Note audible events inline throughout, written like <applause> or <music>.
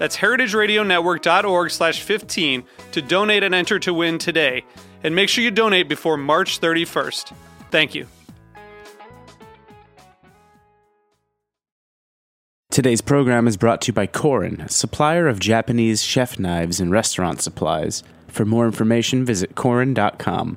That's heritageradionetwork.org slash 15 to donate and enter to win today. And make sure you donate before March 31st. Thank you. Today's program is brought to you by Korin, supplier of Japanese chef knives and restaurant supplies. For more information, visit korin.com.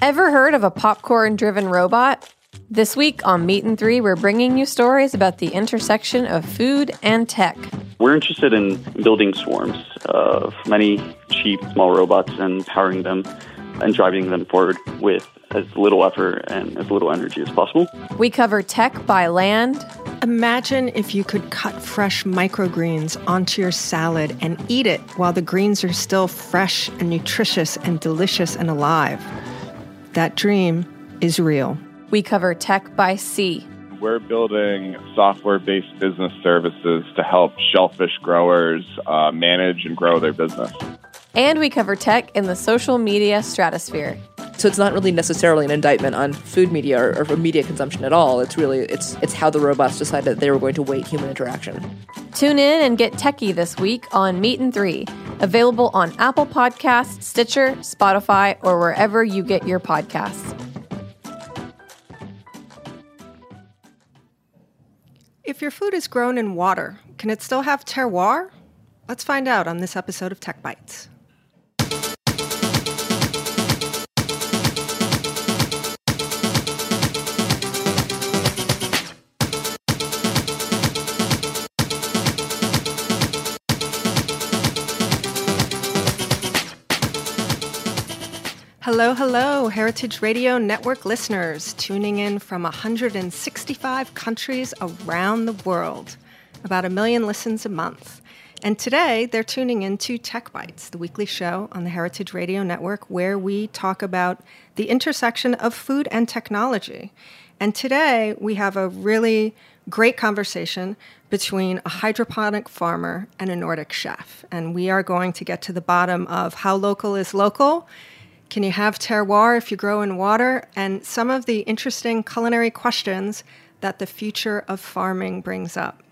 Ever heard of a popcorn driven robot? This week on Meat and Three, we're bringing you stories about the intersection of food and tech. We're interested in building swarms of many cheap, small robots and powering them and driving them forward with as little effort and as little energy as possible. We cover tech by land. Imagine if you could cut fresh microgreens onto your salad and eat it while the greens are still fresh and nutritious and delicious and alive. That dream is real. We cover tech by sea. We're building software based business services to help shellfish growers uh, manage and grow their business. And we cover tech in the social media stratosphere. So it's not really necessarily an indictment on food media or, or media consumption at all. It's really it's it's how the robots decided they were going to weight human interaction. Tune in and get techie this week on Meat and Three, available on Apple Podcasts, Stitcher, Spotify, or wherever you get your podcasts. If your food is grown in water, can it still have terroir? Let's find out on this episode of Tech Bites. Hello, hello, Heritage Radio Network listeners tuning in from 165 countries around the world, about a million listens a month. And today they're tuning in to Tech Bites, the weekly show on the Heritage Radio Network where we talk about the intersection of food and technology. And today we have a really great conversation between a hydroponic farmer and a Nordic chef. And we are going to get to the bottom of how local is local can you have terroir if you grow in water? And some of the interesting culinary questions that the future of farming brings up.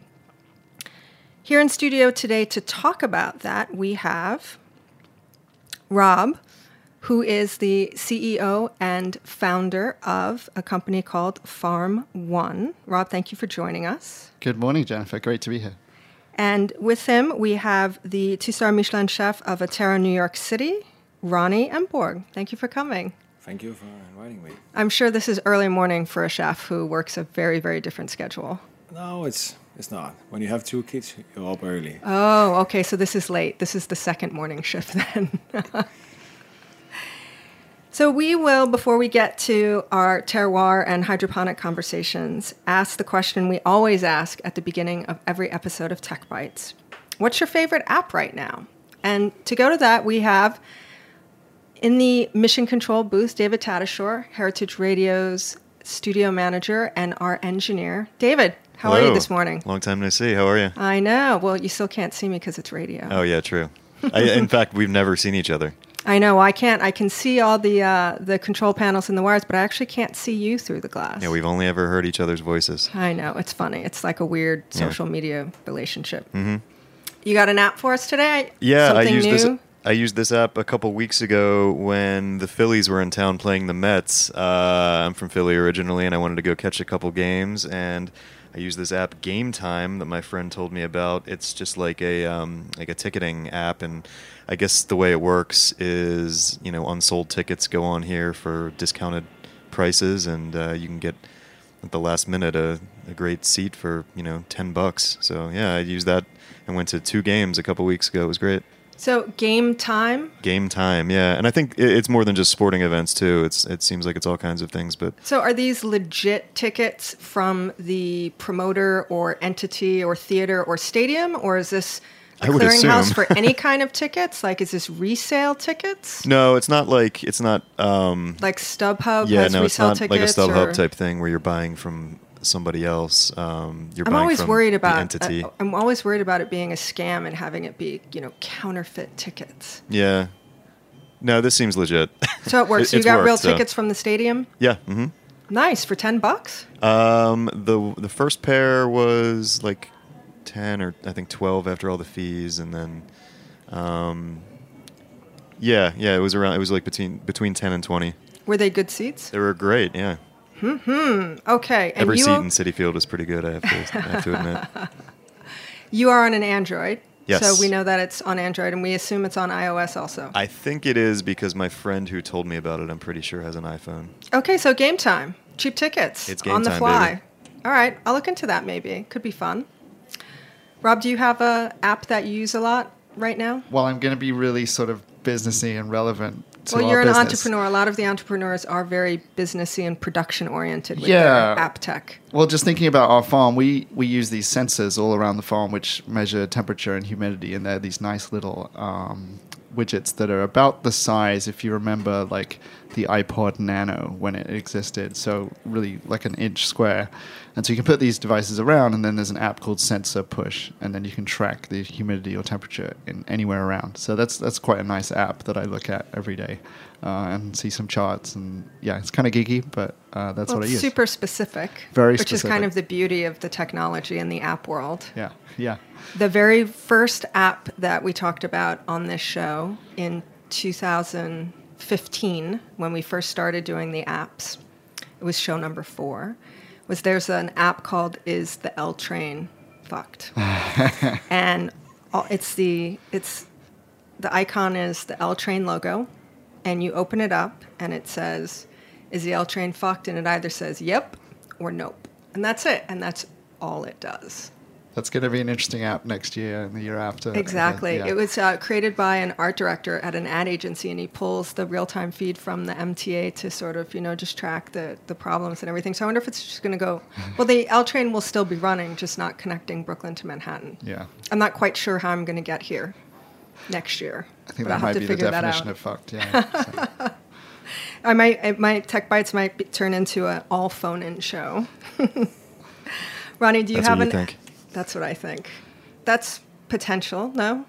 Here in studio today to talk about that, we have Rob, who is the CEO and founder of a company called Farm One. Rob, thank you for joining us. Good morning, Jennifer. Great to be here. And with him, we have the two star Michelin chef of Atera New York City, Ronny Emborg. Thank you for coming. Thank you for inviting me. I'm sure this is early morning for a chef who works a very, very different schedule. No, it's it's not. When you have two kids, you're up early. Oh, okay. So this is late. This is the second morning shift <laughs> then. so we will, before we get to our terroir and hydroponic conversations, ask the question we always ask at the beginning of every episode of Tech Bites. What's your favorite app right now? And to go to that, we have in the mission control booth, David Tatasciore, Heritage Radio's studio manager and our engineer. David, how Hello. are you this morning? Long time no see. How are you? I know. Well, you still can't see me because it's radio. Oh yeah, true. I, in fact, we've never seen each other. <laughs> I know. I can't. I can see all the uh, the control panels and the wires, but I actually can't see you through the glass. Yeah, we've only ever heard each other's voices. I know. It's funny. It's like a weird social yeah. media relationship. Mm-hmm. You got an app for us today? Yeah, Something I used new? this. I used this app a couple weeks ago when the Phillies were in town playing the Mets. Uh, I'm from Philly originally, and I wanted to go catch a couple games. And I used this app Game Time that my friend told me about. It's just like a um, like a ticketing app, and I guess the way it works is you know unsold tickets go on here for discounted prices, and uh, you can get at the last minute a, a great seat for you know ten bucks. So yeah, I used that and went to two games a couple weeks ago. It was great. So game time. Game time, yeah, and I think it's more than just sporting events too. It's it seems like it's all kinds of things, but So are these legit tickets from the promoter or entity or theater or stadium, or is this a clearinghouse for any <laughs> kind of tickets? Like, is this resale tickets? no, it's not like it's not. Um, Like StubHub yeah, no, it's not tickets? like a StubHub or- type thing where you're buying from somebody else. Um, you're I'm always worried about. entity. uh, I'm always worried about it being a scam and having it be, you know, counterfeit tickets. yeah. No, this seems legit. So it works. It- <laughs> you it's got real worked, so- tickets from the stadium. Yeah. Mm-hmm. Nice for ten bucks. Um, the the first pair was like ten or I think twelve after all the fees, and then, um, yeah, yeah, it was around. It was like between between ten and twenty. Were they good seats? They were great. Yeah, Hmm. Okay. And every you seat in Citi Field was pretty good. I have to, I have to admit. <laughs> <laughs> you are on an Android. Yes. So we know that it's on Android, and we assume it's on iOS also. I think it is because my friend who told me about it, I'm pretty sure has an iPhone. Okay, so game time. Cheap tickets. It's game on the time, fly. baby. All right, I'll look into that maybe. Could be fun. Rob, do you have a app that you use a lot right now? Well, I'm going to be really sort of businessy and relevant to well, our you're an business. entrepreneur. A lot of the entrepreneurs are very businessy and production oriented with Yeah. app tech. Well, just thinking about our farm, we, we use these sensors all around the farm which measure temperature and humidity, and they're these nice little um, widgets that are about the size, if you remember, like the iPod Nano when it existed. So really like an inch square. And so you can put these devices around, and then there's an app called SensorPush, and then you can track the humidity or temperature in anywhere around. So that's that's quite a nice app that I look at every day uh, and see some charts. And yeah, it's kind of geeky, but uh, that's Well, what I it's use. super specific. Very Which is kind of the beauty of the technology in the app world. Yeah, yeah. The very first app that we talked about on this show in 2015, when we first started doing the apps, it was show number four, was there's an app called Is the L Train Fucked? <laughs> and all, it's the it's the icon is the L Train logo, and you open it up and it says, "Is the L Train fucked?" And it either says "Yep" or "Nope," and that's it, and that's all it does. That's going to be an interesting app next year and the year after. Exactly. Yeah. It was uh, created by an art director at an ad agency, and he pulls the real time feed from the MTA to sort of, you know, just track the, the problems and everything. So I wonder if it's just going to go. <laughs> Well, the L train will still be running, just not connecting Brooklyn to Manhattan. Yeah. I'm not quite sure how I'm going to get here next year. I think but I'll that have might to be the figure that definition of fucked. Yeah. <laughs> So, I might, it might Tech Bites might be, turn into an all phone in show. <laughs> Ronny, do you That's have what you an? think. That's what I think. That's potential. No,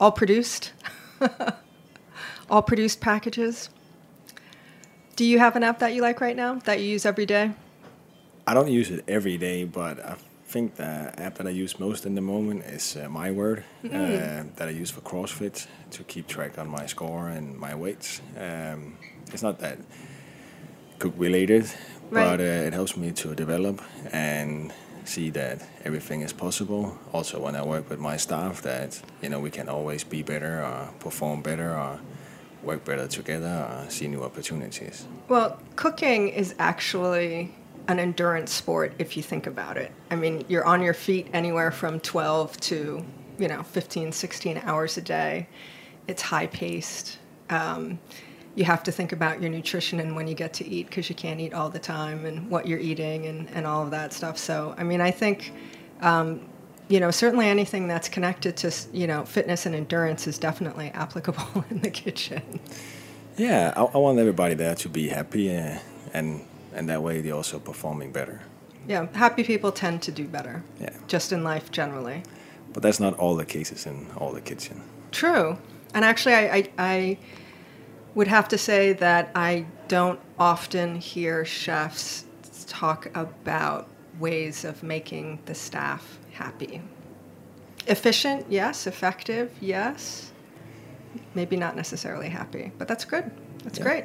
all produced. <laughs> all produced packages. Do you have an app that you like right now that you use every day? I don't use it every day, but I think the app that I use most in the moment is uh, MyWOD, Mm. uh, that I use for CrossFit to keep track on my score and my weights. Um, it's not that cook related, Right. but uh, it helps me to develop and see that everything is possible. Also, when I work with my staff, that you know we can always be better, or perform better, or work better together, or see new opportunities. Well, cooking is actually an endurance sport if you think about it. I mean, you're on your feet anywhere from 12 to, you know, 15, 16 hours a day. It's high paced. Um, you have to think about your nutrition and when you get to eat because you can't eat all the time and what you're eating and, and all of that stuff. So, I mean, I think, um, you know, certainly anything that's connected to, you know, fitness and endurance is definitely <laughs> applicable in the kitchen. Yeah, I, I want everybody there to be happy, uh, and and that way they're also performing better. Yeah, happy people tend to do better. Yeah. Just in life generally. But that's not all the cases in all the kitchen. True. And actually, I, I, I would have to say that I don't often hear chefs talk about ways of making the staff happy. Efficient, yes. Effective, yes. Maybe not necessarily happy, but that's good. That's Yeah. great.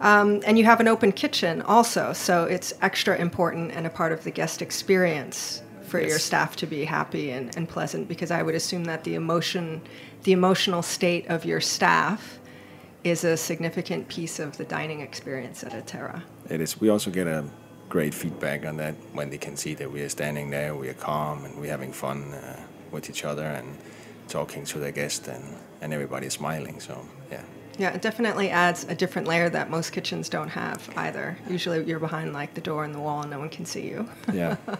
Um, and you have an open kitchen also, so it's extra important and a part of the guest experience for your staff to be happy and, and pleasant because I would assume that the emotion, the emotional state of your staff is a significant piece of the dining experience at Atera. It is. We also get a great feedback on that when they can see that we are standing there, we are calm, and we're having fun uh, with each other and talking to the guests, and, and everybody's smiling. So, yeah. Yeah, it definitely adds a different layer that most kitchens don't have either. Usually you're behind like the door and the wall and no one can see you. Yeah. <laughs>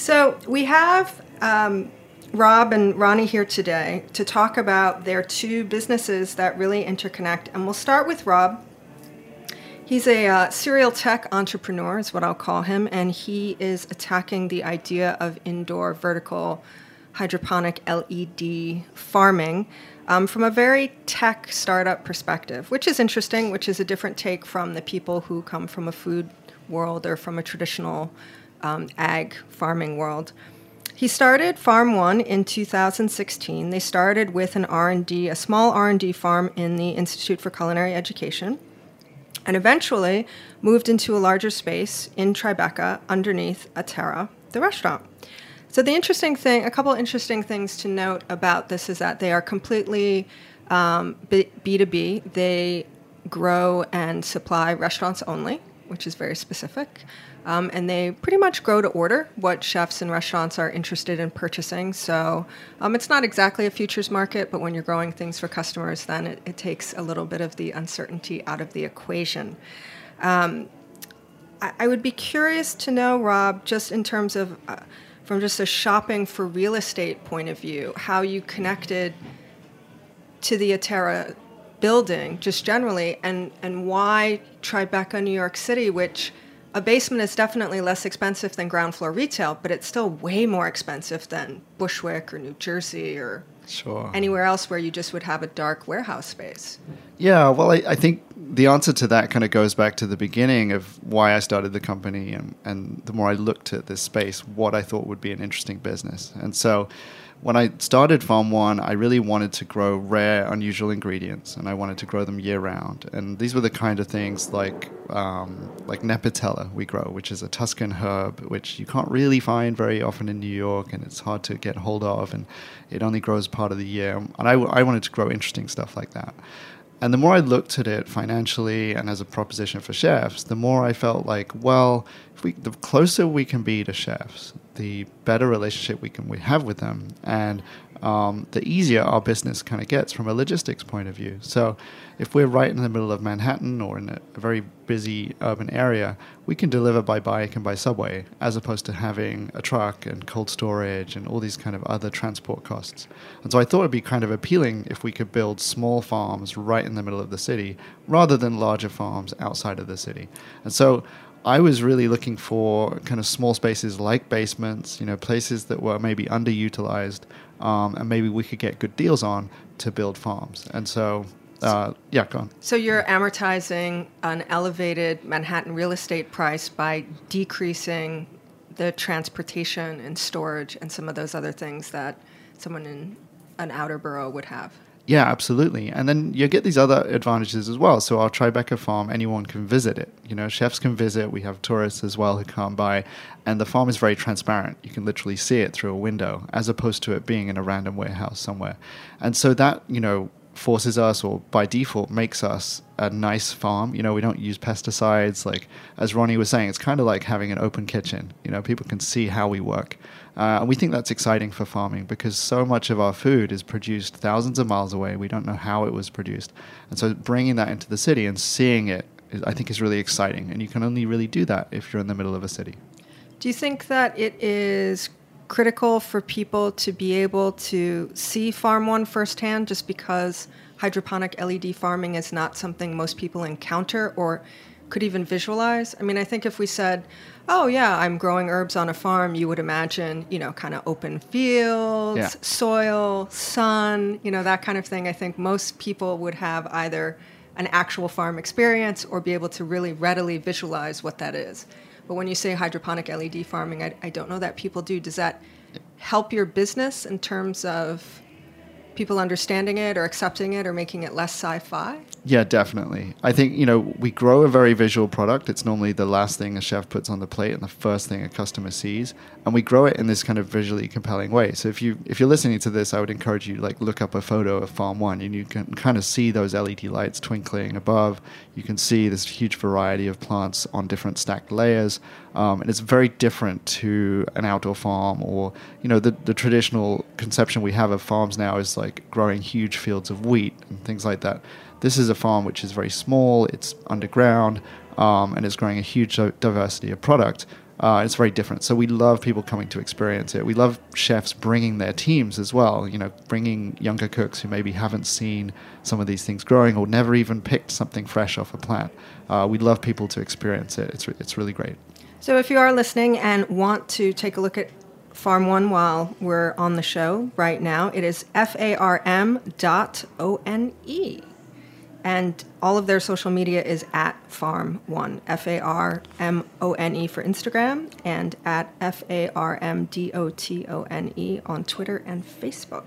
So we have um, Rob and Ronny here today to talk about their two businesses that really interconnect. And we'll start with Rob. He's a uh, serial tech entrepreneur, is what I'll call him, and he is attacking the idea of indoor vertical hydroponic LED farming um, from a very tech startup perspective, which is interesting, which is a different take from the people who come from a food world or from a traditional um, ag farming world. He started Farm One in 2016. They started with an R&D, a small R&D farm in the Institute for Culinary Education, and eventually moved into a larger space in Tribeca underneath Atera, the restaurant. So the interesting thing, a couple interesting things to note about this is that they are completely um, B- B2B. They grow and supply restaurants only, which is very specific. Um, and they pretty much grow to order what chefs and restaurants are interested in purchasing. So um, it's not exactly a futures market, but when you're growing things for customers, then it, it takes a little bit of the uncertainty out of the equation. Um, I, I would be curious to know, Rob, just in terms of uh, from just a shopping for real estate point of view, how you connected to the Atera building just generally, and, and why Tribeca, New York City, which a basement is definitely less expensive than ground floor retail, but it's still way more expensive than Bushwick or New Jersey or Sure. anywhere else where you just would have a dark warehouse space. Yeah, well, I, I think the answer to that kind of goes back to the beginning of why I started the company, and, and the more I looked at this space, what I thought would be an interesting business. And so when I started Farm One, I really wanted to grow rare, unusual ingredients, and I wanted to grow them year round. And these were the kind of things like um, like Nepitella we grow, which is a Tuscan herb, which you can't really find very often in New York, and it's hard to get hold of, and it only grows part of the year. And I wanted to grow interesting stuff like that. And the more I looked at it financially and as a proposition for chefs, the more I felt like, well, we, the closer we can be to chefs, the better relationship we can we have with them, and um, the easier our business kind of gets from a logistics point of view. So, if we're right in the middle of Manhattan or in a, a very busy urban area, we can deliver by bike and by subway, as opposed to having a truck and cold storage and all these kind of other transport costs. And so I thought it'd be kind of appealing if we could build small farms right in the middle of the city, rather than larger farms outside of the city. And so I was really looking for kind of small spaces like basements, you know, places that were maybe underutilized, um, and maybe we could get good deals on to build farms. And so, uh, yeah, go on. So you're amortizing an elevated Manhattan real estate price by decreasing the transportation and storage and some of those other things that someone in an outer borough would have. Yeah, absolutely. And then you get these other advantages as well. So our Tribeca farm, anyone can visit it. You know, chefs can visit. We have tourists as well who come by, and the farm is very transparent. You can literally see it through a window, as opposed to it being in a random warehouse somewhere. And so that you know forces us, or by default makes us a nice farm. You know, we don't use pesticides. Like as Ronny was saying, it's kind of like having an open kitchen. You know, people can see how we work. Uh, and we think that's exciting for farming because so much of our food is produced thousands of miles away. We don't know how it was produced. And so bringing that into the city and seeing it, is, I think, is really exciting. And you can only really do that if you're in the middle of a city. Do you think that it is critical for people to be able to see Farm One firsthand just because hydroponic LED farming is not something most people encounter or could even visualize? I mean, I think if we said, oh, yeah, I'm growing herbs on a farm, you would imagine, you know, kind of open fields, Yeah. soil, sun, you know, that kind of thing. I think most people would have either an actual farm experience or be able to really readily visualize what that is. But when you say hydroponic LED farming, I, I don't know that people do. Does that help your business in terms of people understanding it or accepting it or making it less sci-fi? Yeah, definitely. I think, you know, we grow a very visual product. It's normally the last thing a chef puts on the plate and the first thing a customer sees. And we grow it in this kind of visually compelling way. So if you if you're listening to this, I would encourage you to like look up a photo of Farm One and you can kind of see those LED lights twinkling above. You can see this huge variety of plants on different stacked layers. Um, and it's very different to an outdoor farm or, you know, the, the traditional conception we have of farms now is like growing huge fields of wheat and things like that. This is a farm which is very small, it's underground, um, and it's growing a huge diversity of product. Uh, it's very different. So we love people coming to experience it. We love chefs bringing their teams as well. You know, bringing younger cooks who maybe haven't seen some of these things growing or never even picked something fresh off a plant. Uh, we love people to experience it. It's re- it's really great. So if you are listening and want to take a look at Farm One while we're on the show right now, it is f a r m dot o n e and all of their social media is at Farm One, F A R M O N E for Instagram, and at F A R M D O T O N E on Twitter and Facebook.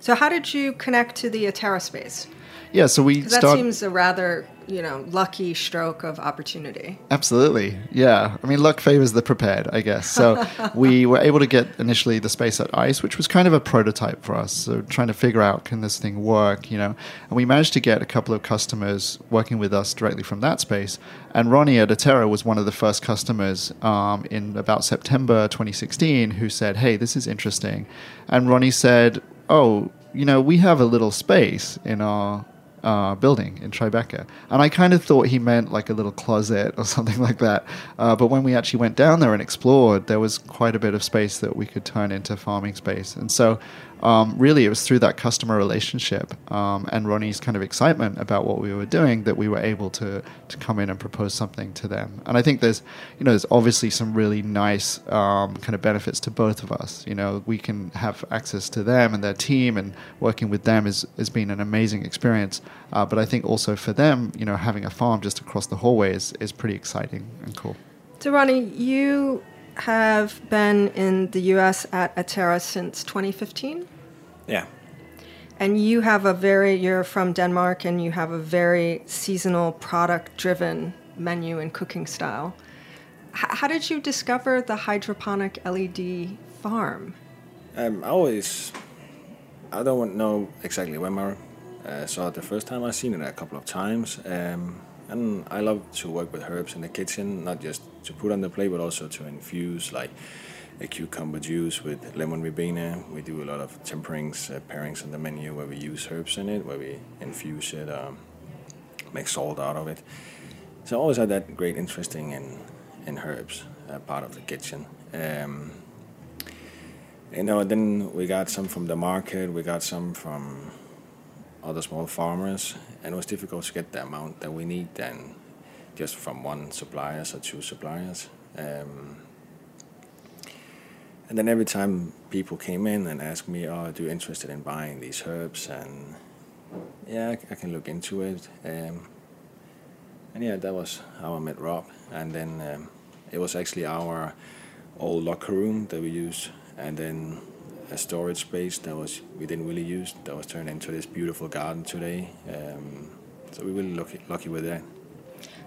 So, how did you connect to the Atera space? Yeah, so we that start- seems a rather you know lucky stroke of opportunity. Absolutely, yeah. I mean, luck favors the prepared, I guess. So <laughs> we were able to get initially the space at ICE, which was kind of a prototype for us. So trying to figure out can this thing work, you know. And we managed to get a couple of customers working with us directly from that space. And Ronny at Atera was one of the first customers um, in about September 2016 who said, "Hey, this is interesting." And Ronny said, "Oh." You know, we have a little space in our uh, building in Tribeca. And I kind of thought he meant like a little closet or <laughs> something like that. Uh, but when we actually went down there and explored, there was quite a bit of space that we could turn into farming space. And so um, really it was through that customer relationship um, and Ronny's kind of excitement about what we were doing that we were able to to come in and propose something to them. And I think there's you know there's obviously some really nice um, kind of benefits to both of us. You know we can have access to them and their team and working with them is has been an amazing experience. Uh, but I think also for them you know having a farm just across the hallway is, is pretty exciting and cool. So Ronny, you have been in the U.S. at Atera since 2015. Yeah. And you have a very, you're from Denmark and you have a very seasonal product driven menu and cooking style. H- how did you discover the hydroponic LED farm? Um, I always, I don't know exactly when I uh, saw it the first time. I've seen it a couple of times. Um, and I love to work with herbs in the kitchen, not just to put on the plate, but also to infuse like a cucumber juice with lemon verbena. We do a lot of temperings, uh, pairings on the menu where we use herbs in it, where we infuse it, um, make salt out of it. So always had that great interest in in herbs, uh, part of the kitchen. Um, you know, then we got some from the market. We got some from other small farmers, and it was difficult to get the amount that we need then just from one supplier or two suppliers. Um, and then every time people came in and asked me, "Oh, are you interested in buying these herbs?" and yeah, I, can look into it. Um, and yeah, that was how I met Rob. And then um, it was actually our old locker room that we used, and then a storage space that was we didn't really use that was turned into this beautiful garden today. Um, so we are really lucky, lucky with that.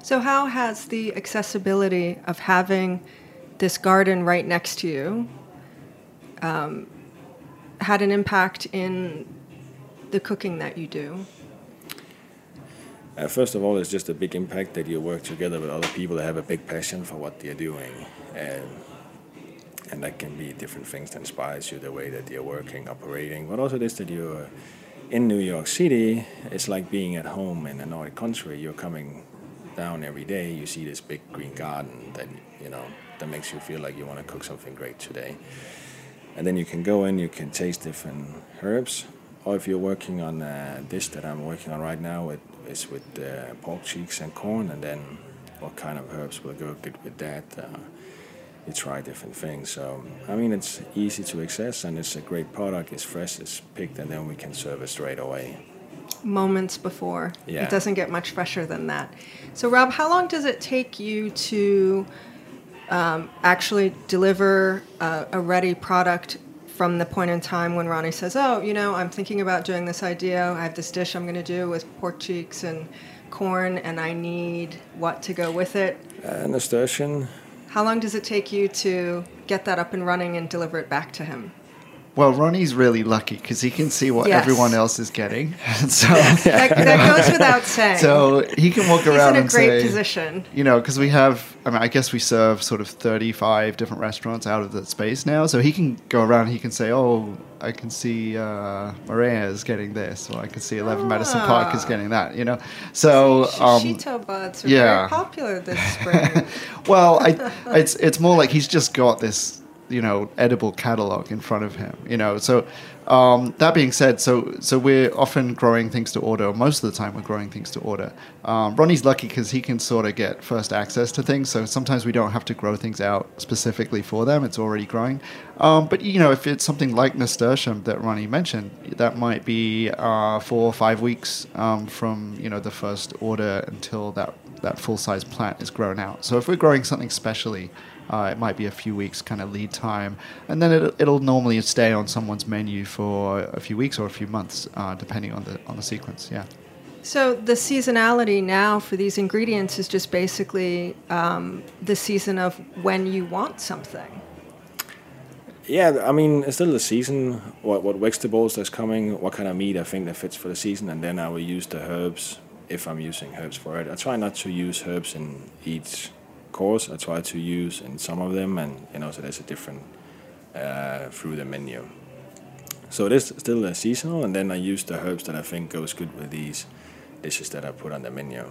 So how has the accessibility of having this garden right next to you um, had an impact in the cooking that you do? Uh, first of all, it's just a big impact that you work together with other people that have a big passion for what they're doing. Um, and that can be different things that inspires you the way that you're working, operating, but also this that you're in New York City. It's like being at home in another country. You're coming down every day. You see this big green garden that you know that makes you feel like you want to cook something great today. And then you can go in, you can taste different herbs. Or if you're working on a dish that I'm working on right now, it is with uh, pork cheeks and corn, and then what kind of herbs will go good with that. Uh, you try different things. So I mean, it's easy to access, and it's a great product. It's fresh, it's picked, and then we can serve it straight away. Moments before. Yeah. It doesn't get much fresher than that. So Rob, how long does it take you to um, actually deliver a, a ready product from the point in time when Ronny says, "Oh, you know, I'm thinking about doing this idea. I have this dish I'm going to do with pork cheeks and corn, and I need what to go with it." Uh, nasturtium. How long does it take you to get that up and running and deliver it back to him? Well, Ronny's really lucky because he can see what Yes. everyone else is getting. <laughs> so, That, <laughs> that goes without <laughs> saying. so he can walk He's around in a and great say, position. you know, because we have, I mean, I guess we serve sort of 35 different restaurants out of that space now. So he can go around, he can say, oh, I can see uh, Marea is getting this, or I can see 11 Madison Park is Ah. getting that, you know? So, um, Shishito buds are yeah. very popular this spring. well, I, it's it's more like he's just got this, you know, edible catalog in front of him, you know. So um, that being said, so so we're often growing things to order. Most of the time, we're growing things to order. Um, Ronny's lucky because he can sort of get first access to things. So sometimes we don't have to grow things out specifically for them; it's already growing. Um, but you know, if it's something like nasturtium that Ronny mentioned, that might be uh, four or five weeks um, from you know the first order until that that full size plant is grown out. So if we're growing something specially, uh, it might be a few weeks kind of lead time, and then it, it'll normally stay on someone's menu for a few weeks or a few months, uh, depending on the on the sequence. Yeah. So the seasonality now for these ingredients is just basically um, the season of when you want something. Yeah, I mean, it's still the season. What what vegetables that's coming? What kind of meat I think that fits for the season, and then I will use the herbs if I'm using herbs for it. I try not to use herbs in each course. I try to use in some of them, and you know, so there's a different uh, through the menu. So it is still uh, seasonal, and then I use the herbs that I think goes good with these dishes that I put on the menu.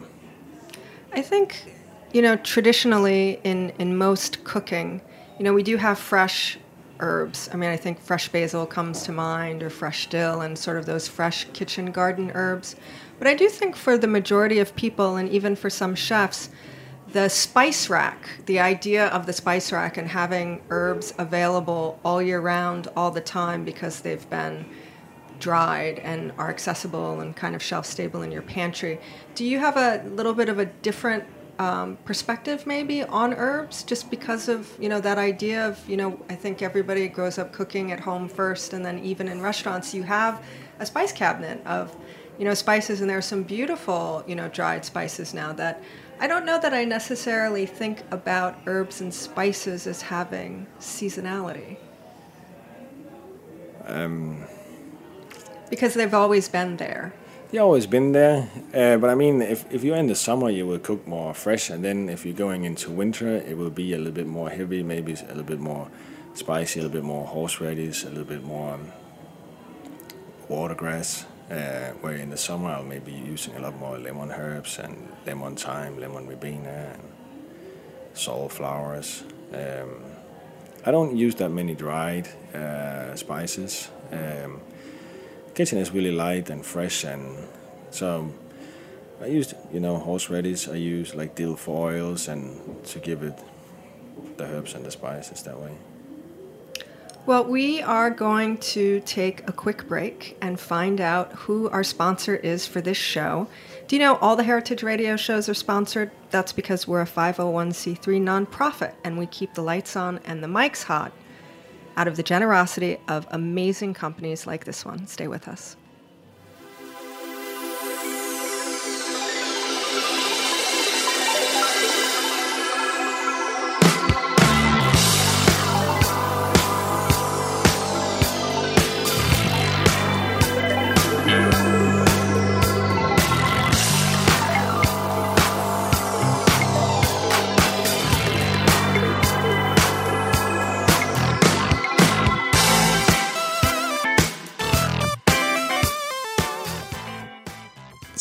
I think, you know, traditionally in, in most cooking, you know, we do have fresh herbs. I mean, I think fresh basil comes to mind, or fresh dill, and sort of those fresh kitchen garden herbs. But I do think for the majority of people, and even for some chefs, the spice rack, the idea of the spice rack and having herbs available all year round, all the time, because they've been dried and are accessible and kind of shelf stable in your pantry. Do you have a little bit of a different um, perspective maybe on herbs just because of you know that idea of you know I think everybody grows up cooking at home first and then even in restaurants you have a spice cabinet of you know spices and there are some beautiful you know dried spices now that I don't know that I necessarily think about herbs and spices as having seasonality Um, because they've always been there. Yeah, always been there. Uh, but I mean, if, if you're in the summer, you will cook more fresh, and then if you're going into winter, it will be a little bit more heavy, maybe a little bit more spicy, a little bit more horseradish, a little bit more um, watergrass. Uh, where in the summer, I'll maybe be using a lot more lemon herbs and lemon thyme, lemon verbena, and salt flowers. Um, I don't use that many dried uh, spices. Um, kitchen is really light and fresh and so I used you know horseradish I use like dill for oils and to give it the herbs and the spices that way Well, we are going to take a quick break and find out who our sponsor is for this show. Do you know all the Heritage Radio shows are sponsored? That's because we're a 501c3 nonprofit and we keep the lights on and the mics hot out of the generosity of amazing companies like this one. Stay with us.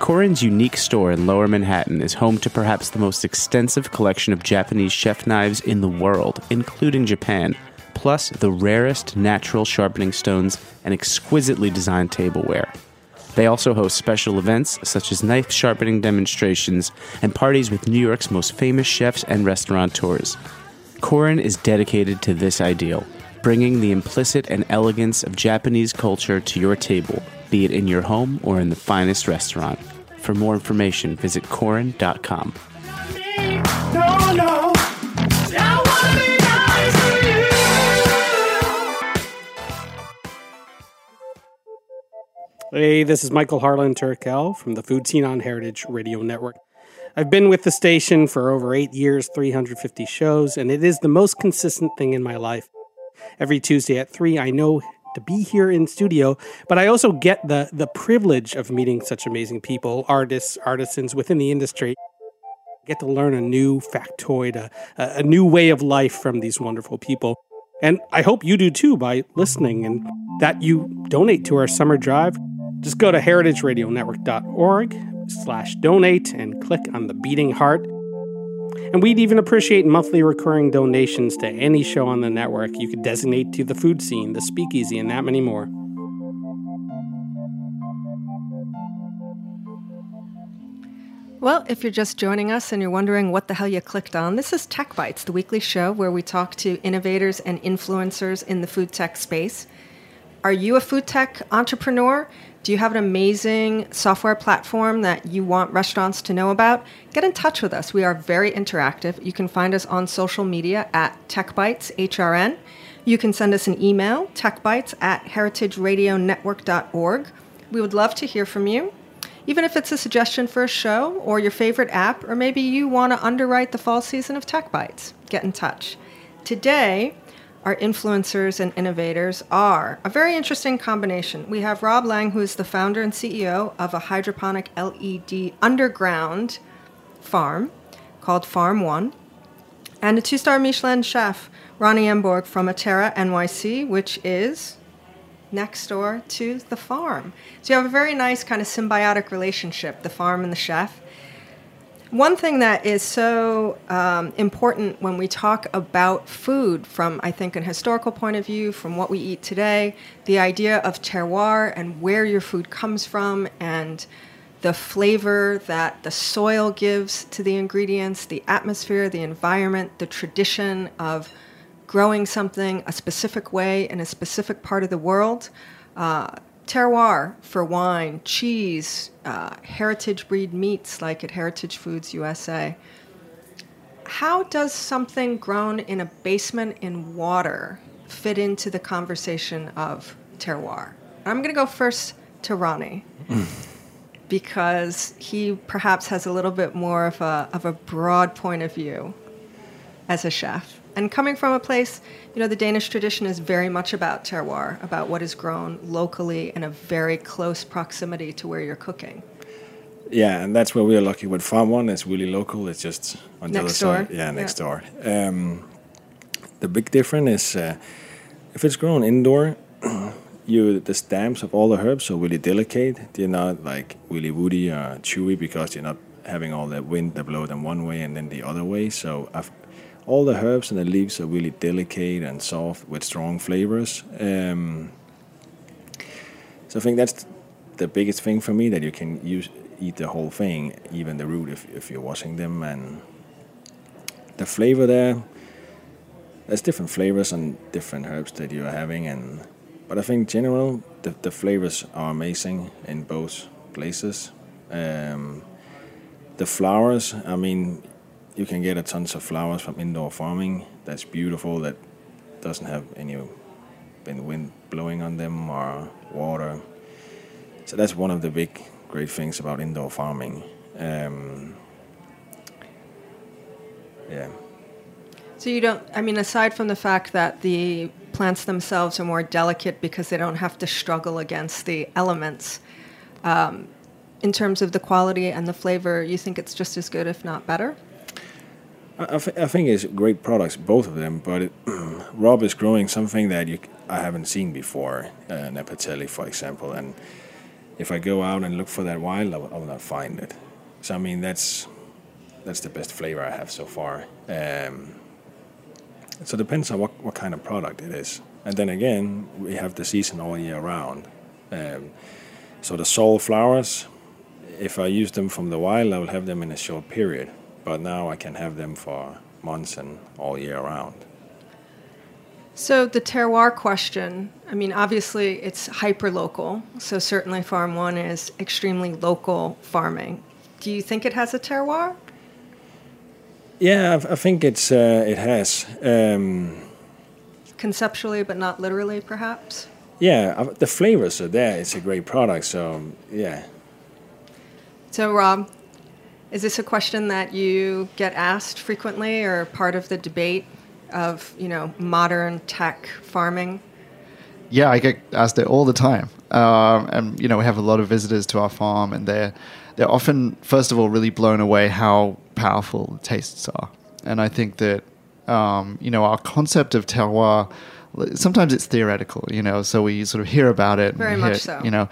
Korin's unique store in Lower Manhattan is home to perhaps the most extensive collection of Japanese chef knives in the world, including Japan. plus the rarest natural sharpening stones and exquisitely designed tableware. They also host special events such as knife sharpening demonstrations and parties with New York's most famous chefs and restaurateurs. Korin is dedicated to this ideal, bringing the implicit and elegance of Japanese culture to your table, be it in your home or in the finest restaurant. For more information, visit Korin.com. No, no. I wanna be Hey, this is Michael Harlan Turkel from the Food Scene on Heritage Radio Network. I've been with the station for over eight years, 350 shows, and it is the most consistent thing in my life. Every Tuesday at 3, I know to be here in studio, but I also get the, the privilege of meeting such amazing people, artists, artisans within the industry. I get to learn a new factoid, a, a new way of life from these wonderful people. And I hope you do too by listening and that you donate to our summer drive. Just go to heritageradionetwork.org slash donate and click on the beating heart. And we'd even appreciate monthly recurring donations to any show on the network you could designate to the food scene, the speakeasy, and that many more. Well, if you're just joining us and you're wondering what the hell you clicked on, this is Tech Bites, the weekly show where we talk to innovators and influencers in the food tech space. Are you a food tech entrepreneur? Do you have an amazing software platform that you want restaurants to know about? Get in touch with us. We are very interactive. You can find us on social media at TechBitesHRN. You can send us an email, techbytes at heritageradionetwork.org. We would love to hear from you. Even if it's a suggestion for a show or your favorite app, or maybe you want to underwrite the fall season of Tech Bites, get in touch. Today, our influencers and innovators are a very interesting combination. We have Rob Laing, who is the founder and CEO of a hydroponic LED underground farm called Farm One, and a two star Michelin chef, Ronny Emborg from Atera NYC, which is next door to the farm. So you have a very nice kind of symbiotic relationship, the farm and the chef. One thing that is so um, important when we talk about food, from I think an historical point of view, from what we eat today, the idea of terroir and where your food comes from, and the flavor that the soil gives to the ingredients, the atmosphere, the environment, the tradition of growing something a specific way in a specific part of the world. Uh, terroir for wine, cheese, uh, heritage breed meats like at Heritage Foods USA. How does something grown in a basement in water fit into the conversation of terroir? I'm going to go first to Ronny because he perhaps has a little bit more of a, of a broad point of view as a chef. And coming from a place, you know, the Danish tradition is very much about terroir, about what is grown locally in a very close proximity to where you're cooking. Yeah, and that's where we are lucky with Farm One. It's really local. It's just on the other Next side. door. Yeah, next Yeah. door. Um, the big difference is uh, if it's grown indoor, <clears throat> you the stems of all the herbs are really delicate. They're not like really woody or chewy because you're not having all that wind that blow them one way and then the other way. So I've, all the herbs and the leaves are really delicate and soft with strong flavors. Um, so I think that's the biggest thing for me that you can use eat the whole thing, even the root if, if you're washing them and the flavor there. There's different flavors and different herbs that you're having and but I think in general the, the flavors are amazing in both places. Um, the flowers, I mean, you can get a tons of flowers from indoor farming. That's beautiful. That doesn't have any wind blowing on them or water. So that's one of the big great things about indoor farming. Um, yeah. So you don't, I mean, aside from the fact that the plants themselves are more delicate because they don't have to struggle against the elements, um, in terms of the quality and the flavor, you think it's just as good, if not better? I, th- I think it's great products, both of them. But it, <clears throat> Rob is growing something that you I haven't seen before, uh, for example. And if I go out and look for that wild, I will, I will not find it. So I mean, that's that's the best flavor I have so far. Um, So it depends on what, what kind of product it is. And then again, we have the season all year round. Um, so the sol flowers, if I use them from the wild, I will have them in a short period. But now I can have them for months and all year round. So the terroir question, I mean, obviously it's hyper local. So certainly Farm One is extremely local farming. Do you think it has a terroir? Yeah, I, I think it's uh, it has. Um, Conceptually, but not literally, perhaps? yeah, uh, the flavors are there. It's a great product. So yeah, So, Rob, is this a question that you get asked frequently or part of the debate of, you know, modern tech farming? Yeah, I get asked it all the time, um, and you know we have a lot of visitors to our farm, and they're they're often, first of all, really blown away how powerful the tastes are, and I think that um, you know our concept of terroir. Sometimes it's theoretical, you know, so we sort of hear about it. Very much hear- so. You know,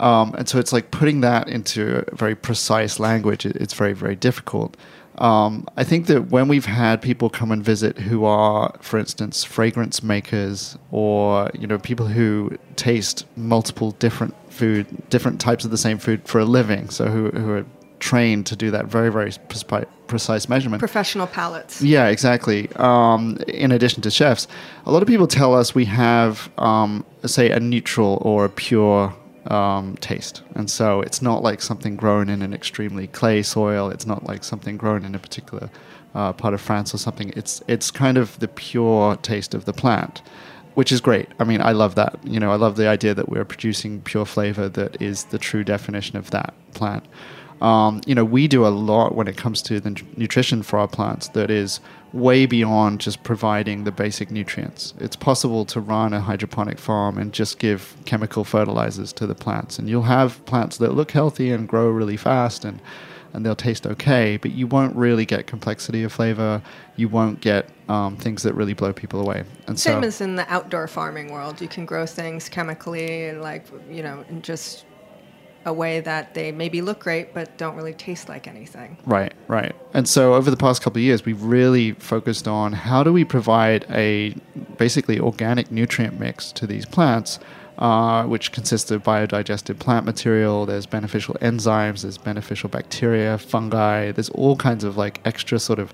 um, and so it's like putting that into a very precise language. It, it's very, very difficult. Um, I think that when we've had people come and visit who are, for instance, fragrance makers or you know people who taste multiple different food, different types of the same food for a living, so who, who are trained to do that very, very prespi- precise measurement. Professional palates. Yeah, exactly. Um, in addition to chefs, a lot of people tell us we have, um, say, a neutral or a pure um, taste. And so it's not like something grown in an extremely clay soil. It's not like something grown in a particular uh, part of France or something. It's, it's kind of the pure taste of the plant. Which is great. I mean, I love that. You know, I love the idea that we're producing pure flavor that is the true definition of that plant. Um, you know, we do a lot when it comes to the nutrition for our plants that is way beyond just providing the basic nutrients. It's possible to run a hydroponic farm and just give chemical fertilizers to the plants, and you'll have plants that look healthy and grow really fast and and they'll taste okay, but you won't really get complexity of flavor. You won't get um, things that really blow people away. And Same so, as in the outdoor farming world. You can grow things chemically and, like, you know, in just a way that they maybe look great but don't really taste like anything. Right, right. And so over the past couple of years, we've really focused on how do we provide a basically organic nutrient mix to these plants, uh, which consists of biodigested plant material. There's beneficial enzymes, there's beneficial bacteria, fungi. There's all kinds of like extra sort of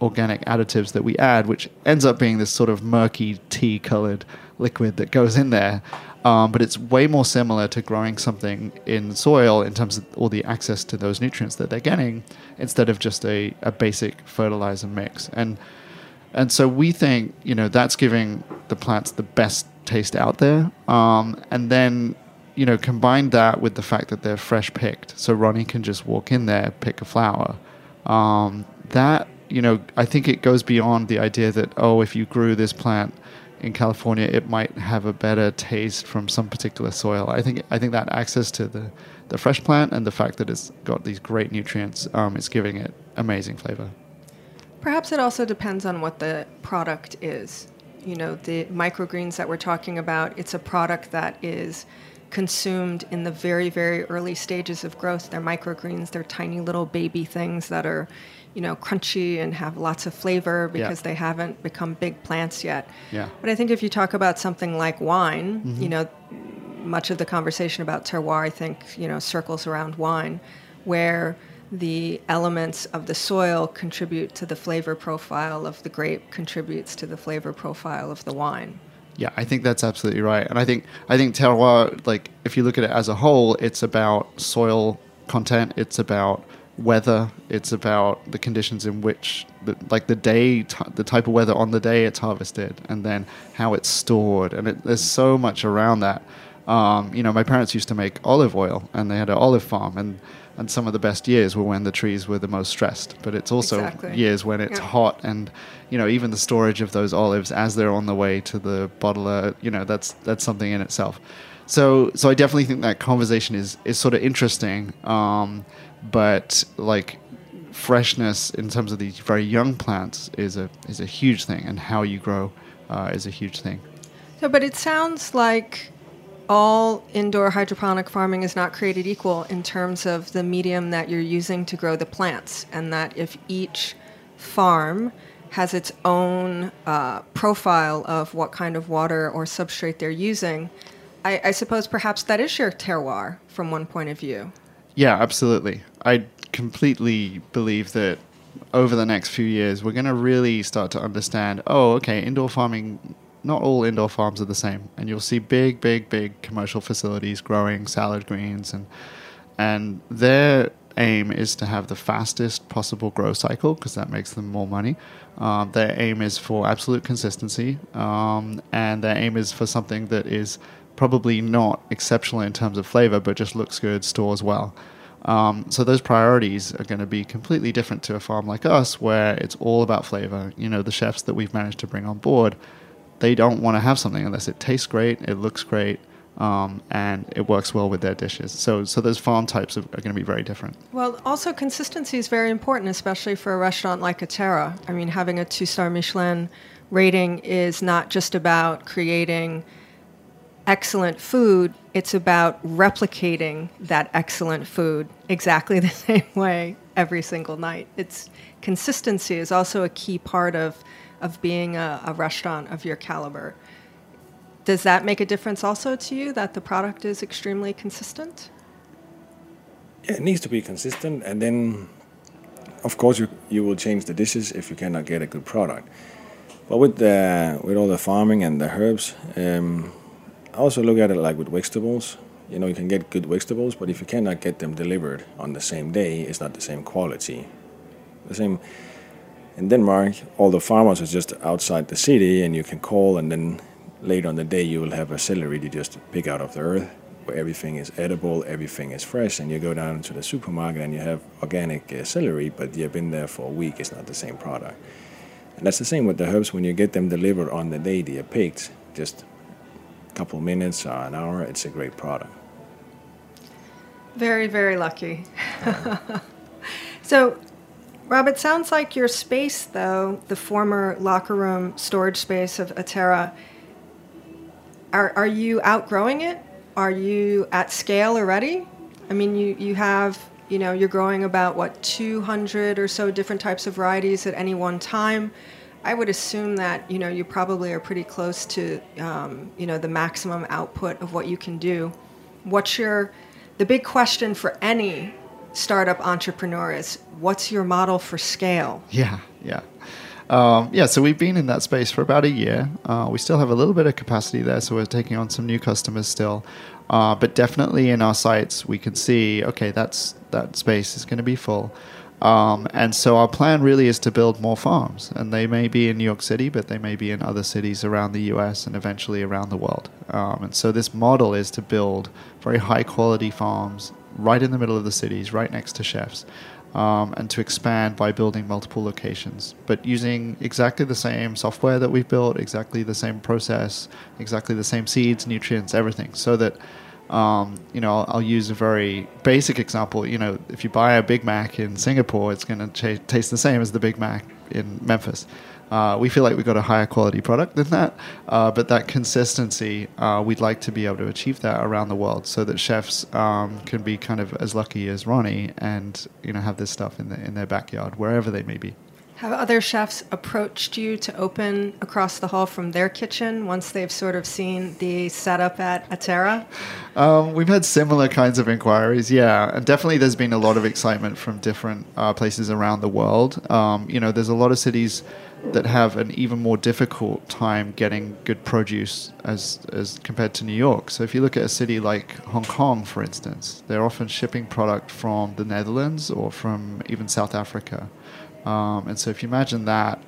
organic additives that we add, which ends up being this sort of murky tea colored liquid that goes in there. Um, but it's way more similar to growing something in soil in terms of all the access to those nutrients that they're getting instead of just a, a basic fertilizer mix. And and so we think, you know, that's giving the plants the best taste out there. Um, and then, you know, combine that with the fact that they're fresh picked. So Ronny can just walk in there, pick a flower. Um, that, you know, I think it goes beyond the idea that, oh, if you grew this plant in California, it might have a better taste from some particular soil. I think I think that access to the, the fresh plant and the fact that it's got these great nutrients um, is giving it amazing flavor. Perhaps it also depends on what the product is. You know, the microgreens that we're talking about, it's a product that is consumed in the very, very early stages of growth. They're microgreens, they're tiny little baby things that are, you know, crunchy and have lots of flavor Yeah. because they haven't become big plants yet. Yeah. But I think if you talk about something like wine, Mhm. you know, much of the conversation about terroir, I think, you know, circles around wine, where the elements of the soil contribute to the flavor profile of the grape, contributes to the flavor profile of the wine. Yeah, I think that's absolutely right. And I think I think terroir, like if you look at it as a whole, it's about soil content. It's about weather. It's about the conditions in which, the, like the day, t- the type of weather on the day it's harvested, and then how it's stored. And it, there's so much around that. Um, you know, my parents used to make olive oil, and they had an olive farm, and and some of the best years were when the trees were the most stressed. But it's also Exactly. years when it's Yeah. hot and you know even the storage of those olives as they're on the way to the bottler you know that's that's something in itself so so i definitely think that conversation is is sort of interesting um, but like freshness in terms of these very young plants is a is a huge thing and how you grow uh, is a huge thing So, but it sounds like all indoor hydroponic farming is not created equal in terms of the medium that you're using to grow the plants, and that if each farm has its own uh, profile of what kind of water or substrate they're using. I, I suppose perhaps that is your terroir from one point of view. Yeah, absolutely. I completely believe that over the next few years, we're going to really start to understand oh, okay, indoor farming, not all indoor farms are the same. And you'll see big, big, big commercial facilities growing salad greens, and, and their aim is to have the fastest possible grow cycle because that makes them more money. Um, their aim is for absolute consistency, um, and their aim is for something that is probably not exceptional in terms of flavor, but just looks good, stores well. Um, so those priorities are going to be completely different to a farm like us, where it's all about flavor. You know, the chefs that we've managed to bring on board, they don't want to have something unless it tastes great, it looks great, um, and it works well with their dishes. So, so those farm types are, are going to be very different. Well, also consistency is very important, especially for a restaurant like Atera. I mean, having a two-star Michelin rating is not just about creating excellent food, it's about replicating that excellent food exactly <laughs> the same way every single night. It's consistency is also a key part of of being a, a restaurant of your caliber. Does that make a difference also to you that the product is extremely consistent? Yeah, it needs to be consistent, and then, of course, you you will change the dishes if you cannot get a good product. But with the with all the farming and the herbs, um, I also look at it like with vegetables. You know, you can get good vegetables, but if you cannot get them delivered on the same day, it's not the same quality. The same in Denmark, all the farmers are just outside the city, and you can call, and then later on the day you will have a celery you just pick out of the earth, where everything is edible, everything is fresh, and you go down to the supermarket and you have organic uh, celery, but you've been there for a week, it's not the same product. And that's the same with the herbs when you get them delivered on the day they are picked, just a couple minutes or an hour, it's a great product. Very, very lucky. <laughs> so, Rob, it sounds like your space, though, the former locker room storage space of Atera, are, are you outgrowing it? Are you at scale already? I mean, you, you have, you know, you're growing about, what, 200 or so different types of varieties at any one time. I would assume that, you know, you probably are pretty close to, um, you know, the maximum output of what you can do. What's your, the big question for any startup entrepreneur is what's your model for scale? Yeah, yeah. Um, yeah, so we've been in that space for about a year. Uh, we still have a little bit of capacity there, so we're taking on some new customers still. Uh, but definitely in our sights, we can see okay, that's that space is going to be full. Um, and so our plan really is to build more farms, and they may be in New York City, but they may be in other cities around the U.S. and eventually around the world. Um, and so this model is to build very high quality farms right in the middle of the cities, right next to chefs, um, and to expand by building multiple locations, but using exactly the same software that we've built, exactly the same process, exactly the same seeds, nutrients, everything, so that um, you know, I'll, I'll, use a very basic example. You know, if you buy a Big Mac in Singapore, it's going to ch- taste the same as the Big Mac in Memphis. Uh, we feel like we've got a higher quality product than that, uh, but that consistency, uh, we'd like to be able to achieve that around the world, so that chefs um, can be kind of as lucky as Ronny and you know have this stuff in the, in their backyard wherever they may be. Have other chefs approached you to open across the hall from their kitchen once they've sort of seen the setup at Atera? Um, we've had similar kinds of inquiries, yeah, and definitely there's been a lot of excitement from different uh, places around the world. Um, you know, there's a lot of cities that have an even more difficult time getting good produce as as compared to New York. So if you look at a city like Hong Kong, for instance, they're often shipping product from the Netherlands or from even South Africa. Um, and so if you imagine that,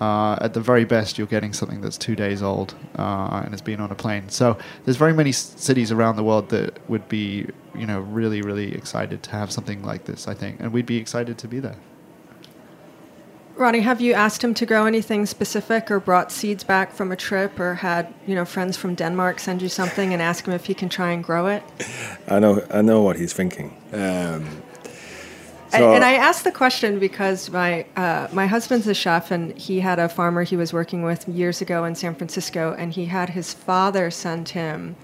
uh, at the very best, you're getting something that's two days old uh, and has been on a plane. So there's very many s- cities around the world that would be, you know, really, really excited to have something like this. I think, and we'd be excited to be there. Ronny, have you asked him to grow anything specific, or brought seeds back from a trip, or had you know friends from Denmark send you something and ask him if he can try and grow it? I know, I know what he's thinking. Um, and, and, I asked the question because my uh, my husband's a chef, and he had a farmer he was working with years ago in San Francisco, and he had his father send him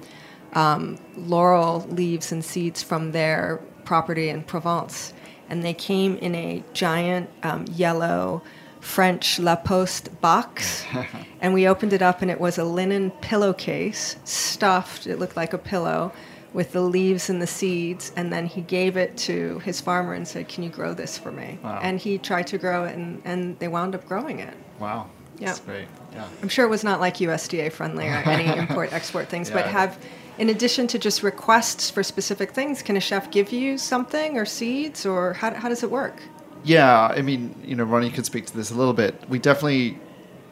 um, laurel leaves and seeds from their property in Provence, and they came in a giant um, yellow French La Poste box. <laughs> and we opened it up, and it was a linen pillowcase stuffed, it looked like a pillow, with the leaves and the seeds. And then he gave it to his farmer and said, Can you grow this for me? Wow. And he tried to grow it, and, and they wound up growing it. Wow. Yeah. That's great. Yeah. I'm sure it was not like USDA friendly or any <laughs> import export things, but Yeah. have, in addition to just requests for specific things, can a chef give you something or seeds, or how, how does it work? Yeah, I mean, you know, Ronny could speak to this a little bit. We definitely,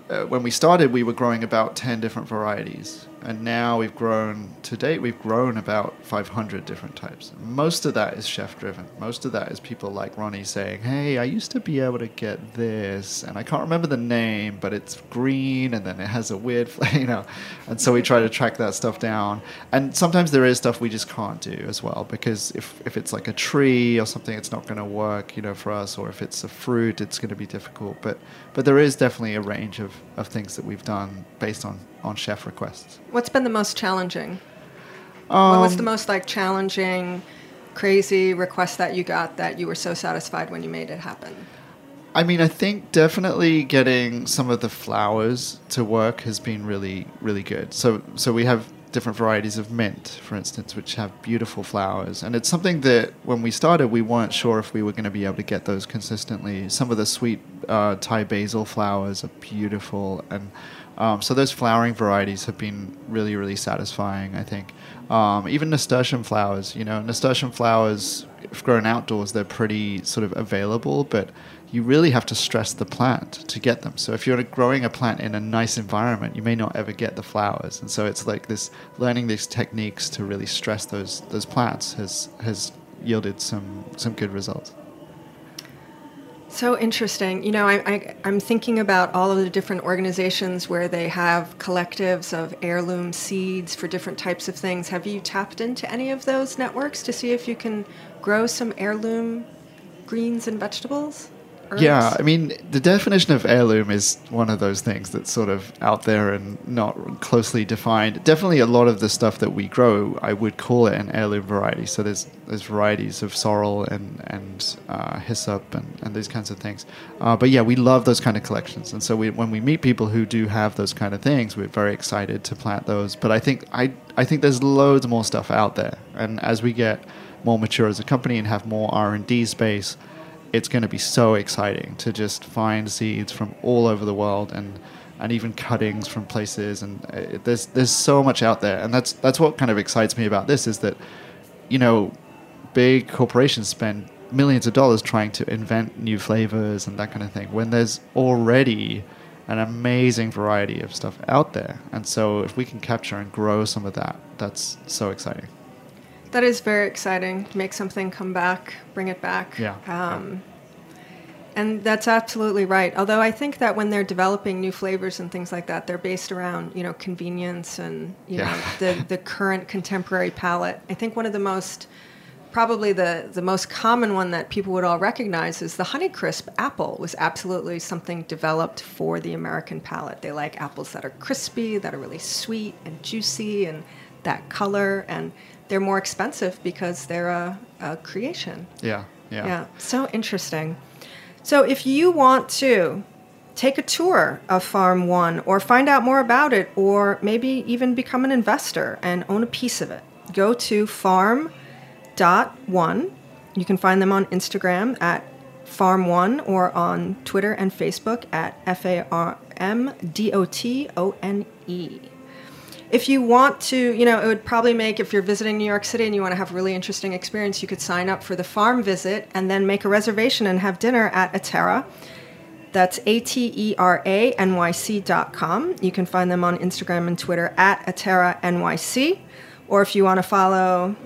uh, when we started, we were growing about 10 different varieties. And now we've grown, to date, we've grown about 500 different types. Most of that is chef driven. Most of that is people like Ronny saying, hey, I used to be able to get this. And I can't remember the name, but it's green and then it has a weird, <laughs> you know. And so we try to track that stuff down. And sometimes there is stuff we just can't do as well because if, if it's like a tree or something, it's not going to work, you know, for us. Or if it's a fruit, it's going to be difficult. But but there is definitely a range of, of things that we've done based on, on chef requests. What's been the most challenging? what was Um, the most like challenging, crazy request that you got that you were so satisfied when you made it happen? I mean, I think definitely getting some of the flowers to work has been really, really good. So, so we have different varieties of mint, for instance, which have beautiful flowers, and it's something that when we started, we weren't sure if we were going to be able to get those consistently. Some of the sweet uh, Thai basil flowers are beautiful, and um, so those flowering varieties have been really, really satisfying. I think um, even nasturtium flowers. You know, nasturtium flowers, if grown outdoors, they're pretty sort of available, but you really have to stress the plant to get them. So if you're growing a plant in a nice environment, you may not ever get the flowers. And so it's like this learning these techniques to really stress those those plants has has yielded some some good results. So interesting. You know, I, I, I'm thinking about all of the different organizations where they have collectives of heirloom seeds for different types of things. Have you tapped into any of those networks to see if you can grow some heirloom greens and vegetables? Herbs? Yeah, I mean, the definition of heirloom is one of those things that's sort of out there and not closely defined. Definitely, a lot of the stuff that we grow, I would call it an heirloom variety. So there's there's varieties of sorrel and and uh, hyssop and, and these kinds of things. Uh, but yeah, we love those kind of collections, and so we, when we meet people who do have those kind of things, we're very excited to plant those. But I think I I think there's loads more stuff out there, and as we get more mature as a company and have more R and D space it's going to be so exciting to just find seeds from all over the world and and even cuttings from places and uh, there's there's so much out there. And that's that's what kind of excites me about this is that you know big corporations spend millions of dollars trying to invent new flavors and that kind of thing when there's already an amazing variety of stuff out there. And so if we can capture and grow some of that that's so exciting That is very exciting. Make something come back, bring it back. Yeah, Um, And that's absolutely right. Although I think that when they're developing new flavors and things like that, they're based around you know convenience and you Yeah. know the the current contemporary palate. I think one of the most probably the the most common one that people would all recognize is the Honeycrisp apple was absolutely something developed for the American palate. They like apples that are crispy, that are really sweet and juicy, and that color. And they're more expensive because they're a, a creation. yeah yeah Yeah, so interesting. So if you want to take a tour of Farm One or find out more about it, or maybe even become an investor and own a piece of it, go to farm.one. You can find them on Instagram at Farm One or on Twitter and Facebook at F A R M D O T O N E. If you want to, you know, it would probably make, if you're visiting New York City and you want to have a really interesting experience, you could sign up for the farm visit and then make a reservation and have dinner at Atera. That's A T E R A N Y C dot com. You can find them on Instagram and Twitter at Atera NYC. Or if you want to follow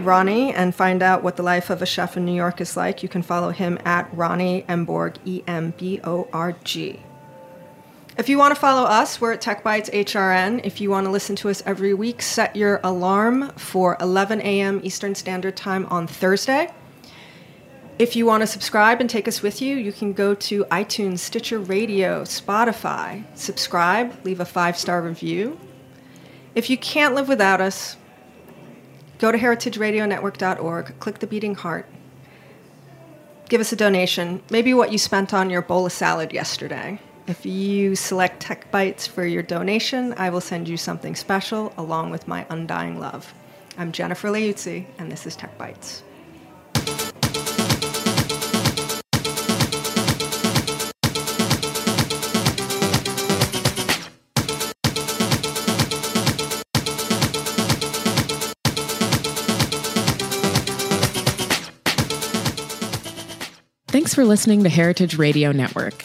Ronny and find out what the life of a chef in New York is like, you can follow him at Ronny Emborg, E M B O R G. If you want to follow us, we're at TechBitesHRN. If you want to listen to us every week, set your alarm for 11 a.m. Eastern Standard Time on Thursday. If you want to subscribe and take us with you, you can go to iTunes, Stitcher Radio, Spotify, subscribe, leave a five star review. If you can't live without us, go to heritageradionetwork.org, click the beating heart, give us a donation, maybe what you spent on your bowl of salad yesterday. If you select Tech Bites for your donation, I will send you something special along with my undying love. I'm Jennifer Leuzzi, and this is Tech Bites. Thanks for listening to Heritage Radio Network,